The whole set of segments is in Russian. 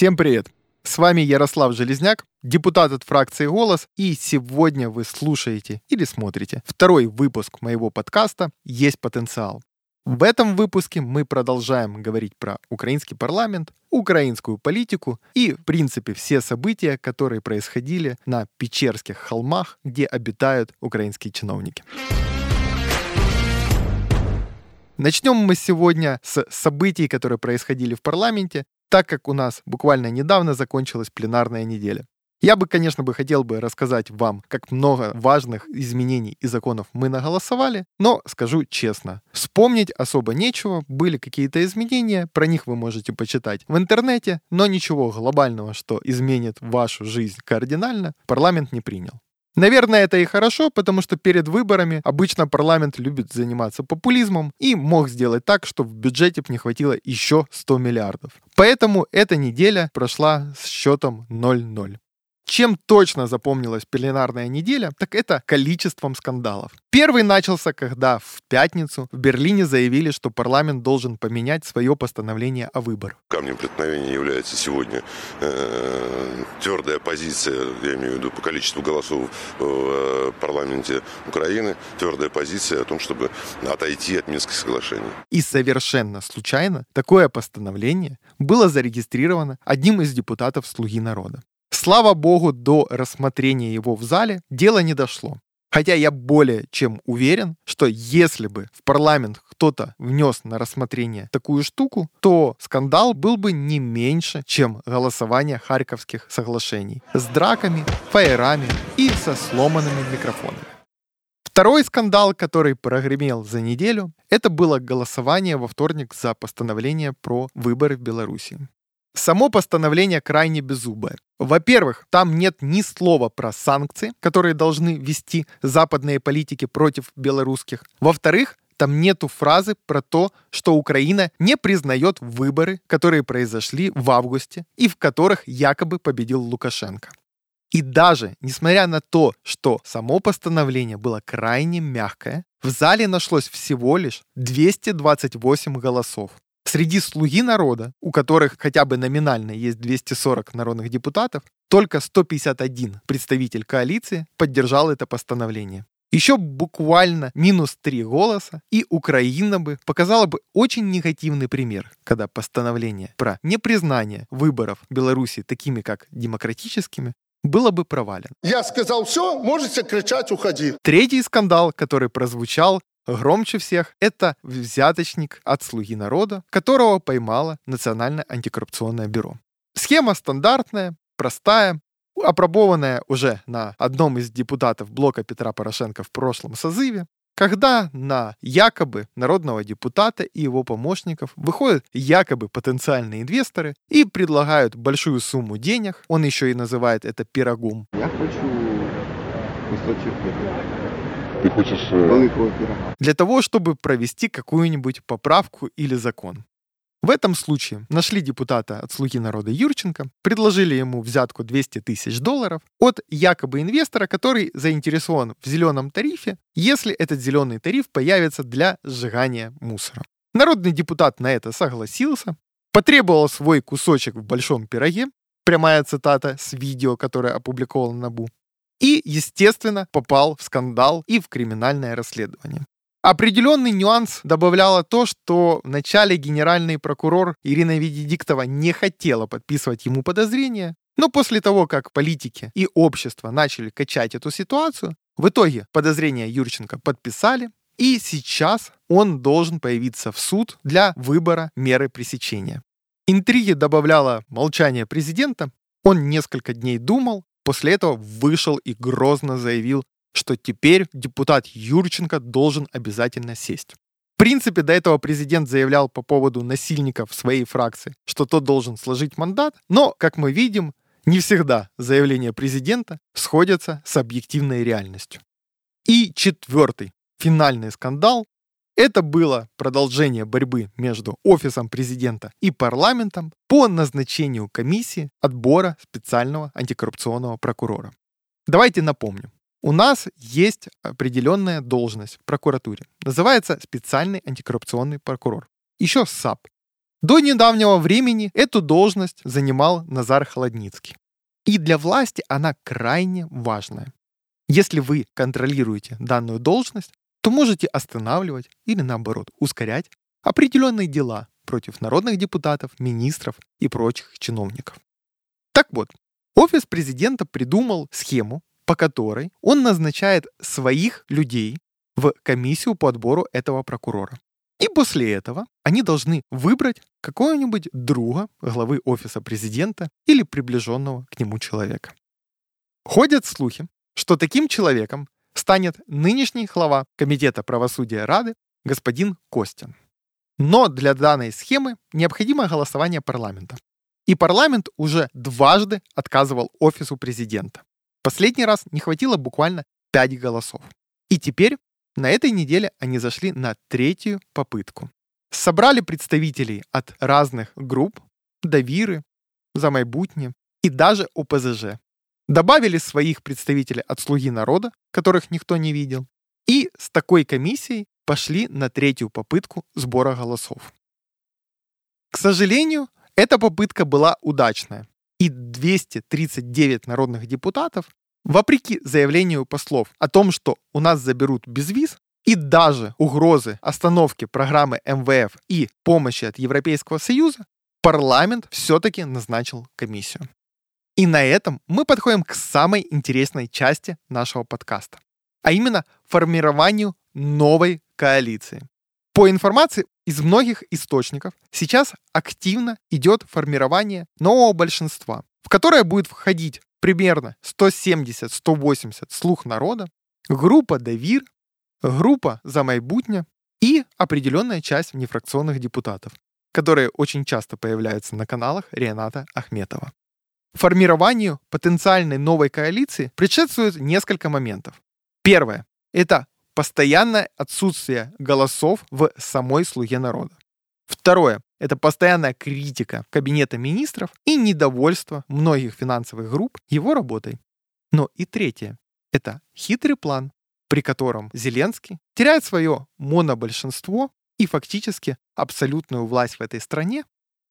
Всем привет! С вами Ярослав Железняк, депутат от фракции «Голос», и сегодня вы слушаете или смотрите второй выпуск моего подкаста «Есть потенциал». В этом выпуске мы продолжаем говорить про украинский парламент, украинскую политику и, в принципе, все события, которые происходили на Печерских холмах, где обитают украинские чиновники. Начнем мы сегодня с событий, которые происходили в парламенте, так как у нас буквально недавно закончилась пленарная неделя. Я бы, конечно, бы хотел бы рассказать вам, как много важных изменений и законов мы наголосовали, но скажу честно, вспомнить особо нечего, были какие-то изменения, про них вы можете почитать в интернете, но ничего глобального, что изменит вашу жизнь кардинально, парламент не принял. Наверное, это и хорошо, потому что перед выборами обычно парламент любит заниматься популизмом и мог сделать так, чтобы в бюджете не хватило еще 100 миллиардов. Поэтому эта неделя прошла с счетом 0-0. Чем точно запомнилась пленарная неделя, так это количеством скандалов. Первый начался, когда в пятницу в Берлине заявили, что парламент должен поменять свое постановление о выборах. Камнем преткновения является сегодня э, твердая позиция, я имею в виду по количеству голосов в э, парламенте Украины, твердая позиция о том, чтобы отойти от Минских соглашений. И совершенно случайно такое постановление было зарегистрировано одним из депутатов «Слуги народа». Слава богу, до рассмотрения его в зале дело не дошло. Хотя я более чем уверен, что если бы в парламент кто-то внес на рассмотрение такую штуку, то скандал был бы не меньше, чем голосование Харьковских соглашений с драками, фаерами и со сломанными микрофонами. Второй скандал, который прогремел за неделю, это было голосование во вторник за постановление про выборы в Беларуси. Само постановление крайне беззубое. Во-первых, там нет ни слова про санкции, которые должны вести западные политики против белорусских. Во-вторых, там нету фразы про то, что Украина не признает выборы, которые произошли в августе и в которых якобы победил Лукашенко. И даже несмотря на то, что само постановление было крайне мягкое, в зале нашлось всего лишь 228 голосов. Среди слуги народа, у которых хотя бы номинально есть 240 народных депутатов, только 151 представитель коалиции поддержал это постановление. Еще буквально минус 3 голоса, и Украина бы показала бы очень негативный пример, когда постановление про непризнание выборов Беларуси такими как демократическими было бы провалено. Я сказал все, можете кричать, уходи. Третий скандал, который прозвучал, Громче всех это взяточник от «Слуги народа», которого поймало Национальное антикоррупционное бюро. Схема стандартная, простая, опробованная уже на одном из депутатов блока Петра Порошенко в прошлом созыве, когда на якобы народного депутата и его помощников выходят якобы потенциальные инвесторы и предлагают большую сумму денег, он еще и называет это пирогом. Я хочу кусочек Ты хочешь... э, для того, чтобы провести какую-нибудь поправку или закон. В этом случае нашли депутата от «Слуги народа» Юрченко, предложили ему взятку 200 тысяч долларов от якобы инвестора, который заинтересован в зеленом тарифе, если этот зеленый тариф появится для сжигания мусора. Народный депутат на это согласился, потребовал свой кусочек в большом пироге, прямая цитата с видео, которое опубликовал Набу, и, естественно, попал в скандал и в криминальное расследование. Определенный нюанс добавляло то, что вначале генеральный прокурор Ирина Венедиктова не хотела подписывать ему подозрения, но после того, как политики и общество начали качать эту ситуацию, в итоге подозрения Юрченко подписали, и сейчас он должен появиться в суд для выбора меры пресечения. Интриги добавляло молчание президента. Он несколько дней думал, после этого вышел и грозно заявил, что теперь депутат Юрченко должен обязательно сесть. В принципе, до этого президент заявлял по поводу насильников своей фракции, что тот должен сложить мандат, но, как мы видим, не всегда заявления президента сходятся с объективной реальностью. И четвертый, финальный скандал, это было продолжение борьбы между офисом президента и парламентом по назначению комиссии отбора специального антикоррупционного прокурора. Давайте напомним. У нас есть определенная должность в прокуратуре. Называется специальный антикоррупционный прокурор. Еще САП. До недавнего времени эту должность занимал Назар Холодницкий. И для власти она крайне важная. Если вы контролируете данную должность, то можете останавливать или наоборот ускорять определенные дела против народных депутатов, министров и прочих чиновников. Так вот, офис президента придумал схему, по которой он назначает своих людей в комиссию по отбору этого прокурора. И после этого они должны выбрать какого-нибудь друга главы офиса президента или приближенного к нему человека. Ходят слухи, что таким человеком станет нынешний глава Комитета правосудия Рады господин Костин. Но для данной схемы необходимо голосование парламента. И парламент уже дважды отказывал офису президента. Последний раз не хватило буквально 5 голосов. И теперь на этой неделе они зашли на третью попытку. Собрали представителей от разных групп, Давиры, За майбутнє и даже ОПЗЖ. Добавили своих представителей от «Слуги народа», которых никто не видел, и с такой комиссией пошли на третью попытку сбора голосов. К сожалению, эта попытка была удачная, и 239 народных депутатов Вопреки заявлению послов о том, что у нас заберут без виз, и даже угрозы остановки программы МВФ и помощи от Европейского Союза, парламент все-таки назначил комиссию. И на этом мы подходим к самой интересной части нашего подкаста, а именно формированию новой коалиции. По информации из многих источников сейчас активно идет формирование нового большинства, в которое будет входить примерно 170-180 слух народа, группа Давир, группа за майбутнє и определенная часть нефракционных депутатов, которые очень часто появляются на каналах Рената Ахметова. Формированию потенциальной новой коалиции предшествует несколько моментов. Первое — это постоянное отсутствие голосов в самой слуге народа. Второе это постоянная критика Кабинета министров и недовольство многих финансовых групп его работой. Но и третье — это хитрый план, при котором Зеленский теряет свое монобольшинство и фактически абсолютную власть в этой стране.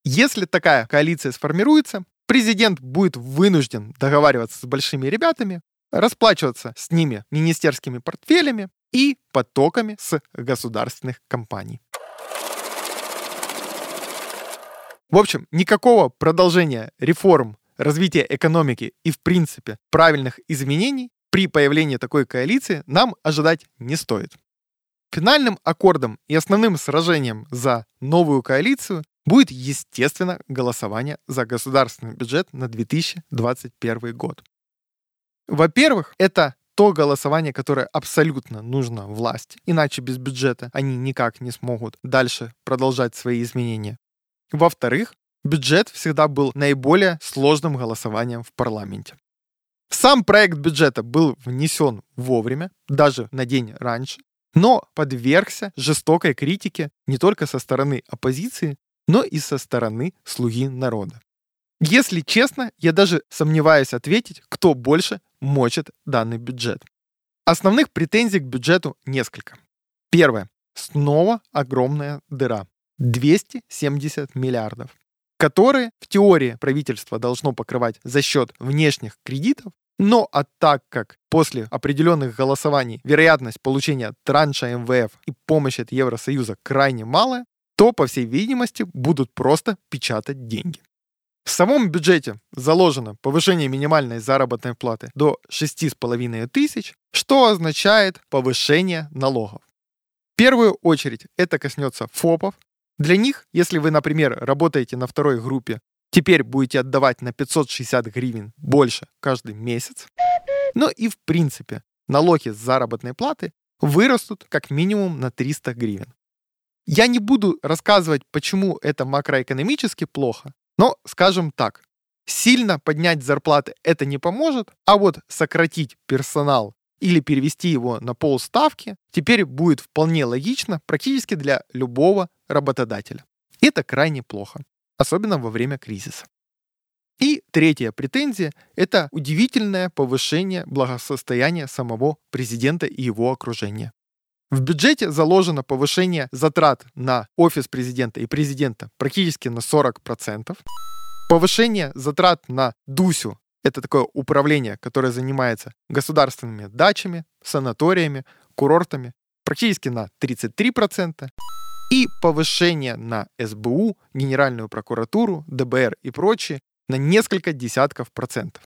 Если такая коалиция сформируется, президент будет вынужден договариваться с большими ребятами, расплачиваться с ними министерскими портфелями и потоками с государственных компаний. В общем, никакого продолжения реформ, развития экономики и, в принципе, правильных изменений при появлении такой коалиции нам ожидать не стоит. Финальным аккордом и основным сражением за новую коалицию будет, естественно, голосование за государственный бюджет на 2021 год. Во-первых, это то голосование, которое абсолютно нужно власти, иначе без бюджета они никак не смогут дальше продолжать свои изменения. Во-вторых, бюджет всегда был наиболее сложным голосованием в парламенте. Сам проект бюджета был внесен вовремя, даже на день раньше, но подвергся жестокой критике не только со стороны оппозиции, но и со стороны слуги народа. Если честно, я даже сомневаюсь ответить, кто больше мочит данный бюджет. Основных претензий к бюджету несколько. Первое. Снова огромная дыра. 270 миллиардов, которые в теории правительство должно покрывать за счет внешних кредитов, но а так как после определенных голосований вероятность получения транша МВФ и помощи от Евросоюза крайне малая, то, по всей видимости, будут просто печатать деньги. В самом бюджете заложено повышение минимальной заработной платы до 6,5 тысяч, что означает повышение налогов. В первую очередь это коснется ФОПов, для них, если вы, например, работаете на второй группе, теперь будете отдавать на 560 гривен больше каждый месяц. Но и в принципе налоги с заработной платы вырастут как минимум на 300 гривен. Я не буду рассказывать, почему это макроэкономически плохо, но скажем так, сильно поднять зарплаты это не поможет, а вот сократить персонал или перевести его на полставки теперь будет вполне логично практически для любого работодателя. Это крайне плохо, особенно во время кризиса. И третья претензия – это удивительное повышение благосостояния самого президента и его окружения. В бюджете заложено повышение затрат на офис президента и президента практически на 40%. Повышение затрат на ДУСю — это такое управление, которое занимается государственными дачами, санаториями, курортами, практически на 33%. И повышение на СБУ, Генеральную прокуратуру, ДБР и прочие на несколько десятков процентов.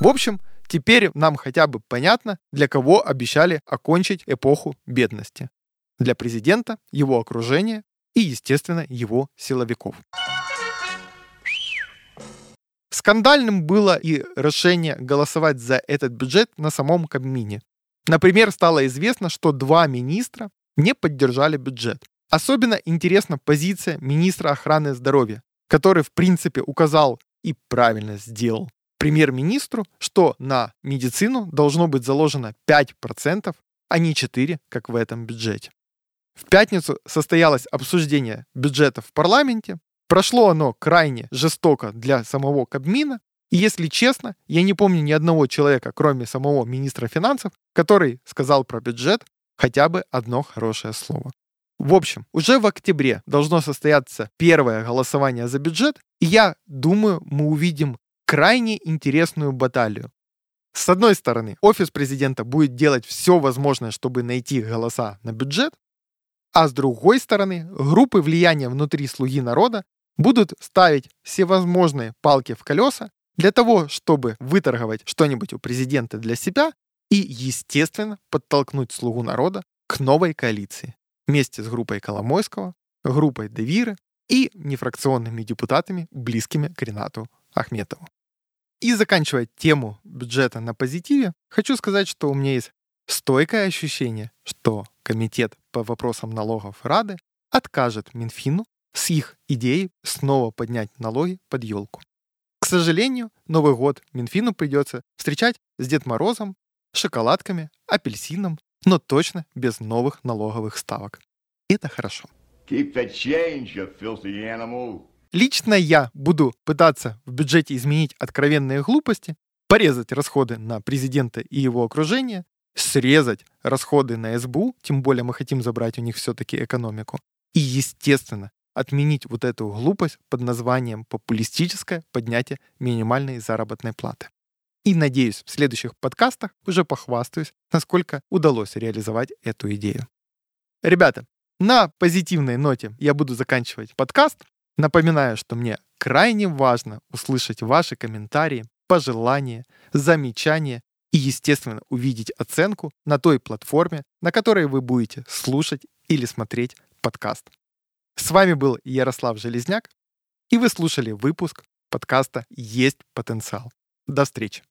В общем, Теперь нам хотя бы понятно, для кого обещали окончить эпоху бедности. Для президента, его окружения и, естественно, его силовиков. Скандальным было и решение голосовать за этот бюджет на самом Кабмине. Например, стало известно, что два министра не поддержали бюджет. Особенно интересна позиция министра охраны здоровья, который, в принципе, указал и правильно сделал премьер-министру, что на медицину должно быть заложено 5%, а не 4%, как в этом бюджете. В пятницу состоялось обсуждение бюджета в парламенте. Прошло оно крайне жестоко для самого Кабмина. И если честно, я не помню ни одного человека, кроме самого министра финансов, который сказал про бюджет хотя бы одно хорошее слово. В общем, уже в октябре должно состояться первое голосование за бюджет, и я думаю, мы увидим крайне интересную баталию. С одной стороны, офис президента будет делать все возможное, чтобы найти голоса на бюджет, а с другой стороны, группы влияния внутри слуги народа будут ставить всевозможные палки в колеса для того, чтобы выторговать что-нибудь у президента для себя и, естественно, подтолкнуть слугу народа к новой коалиции вместе с группой Коломойского, группой Девиры и нефракционными депутатами, близкими к Ренату Ахметову. И заканчивая тему бюджета на позитиве, хочу сказать, что у меня есть стойкое ощущение, что Комитет по вопросам налогов Рады откажет Минфину с их идеей снова поднять налоги под елку. К сожалению, Новый год Минфину придется встречать с Дед Морозом, шоколадками, апельсином, но точно без новых налоговых ставок. Это хорошо. Keep the change, you filthy animal. Лично я буду пытаться в бюджете изменить откровенные глупости, порезать расходы на президента и его окружение, срезать расходы на СБУ, тем более мы хотим забрать у них все-таки экономику, и, естественно, отменить вот эту глупость под названием популистическое поднятие минимальной заработной платы. И надеюсь, в следующих подкастах уже похвастаюсь, насколько удалось реализовать эту идею. Ребята, на позитивной ноте я буду заканчивать подкаст. Напоминаю, что мне крайне важно услышать ваши комментарии, пожелания, замечания и, естественно, увидеть оценку на той платформе, на которой вы будете слушать или смотреть подкаст. С вами был Ярослав Железняк, и вы слушали выпуск подкаста «Есть потенциал». До встречи!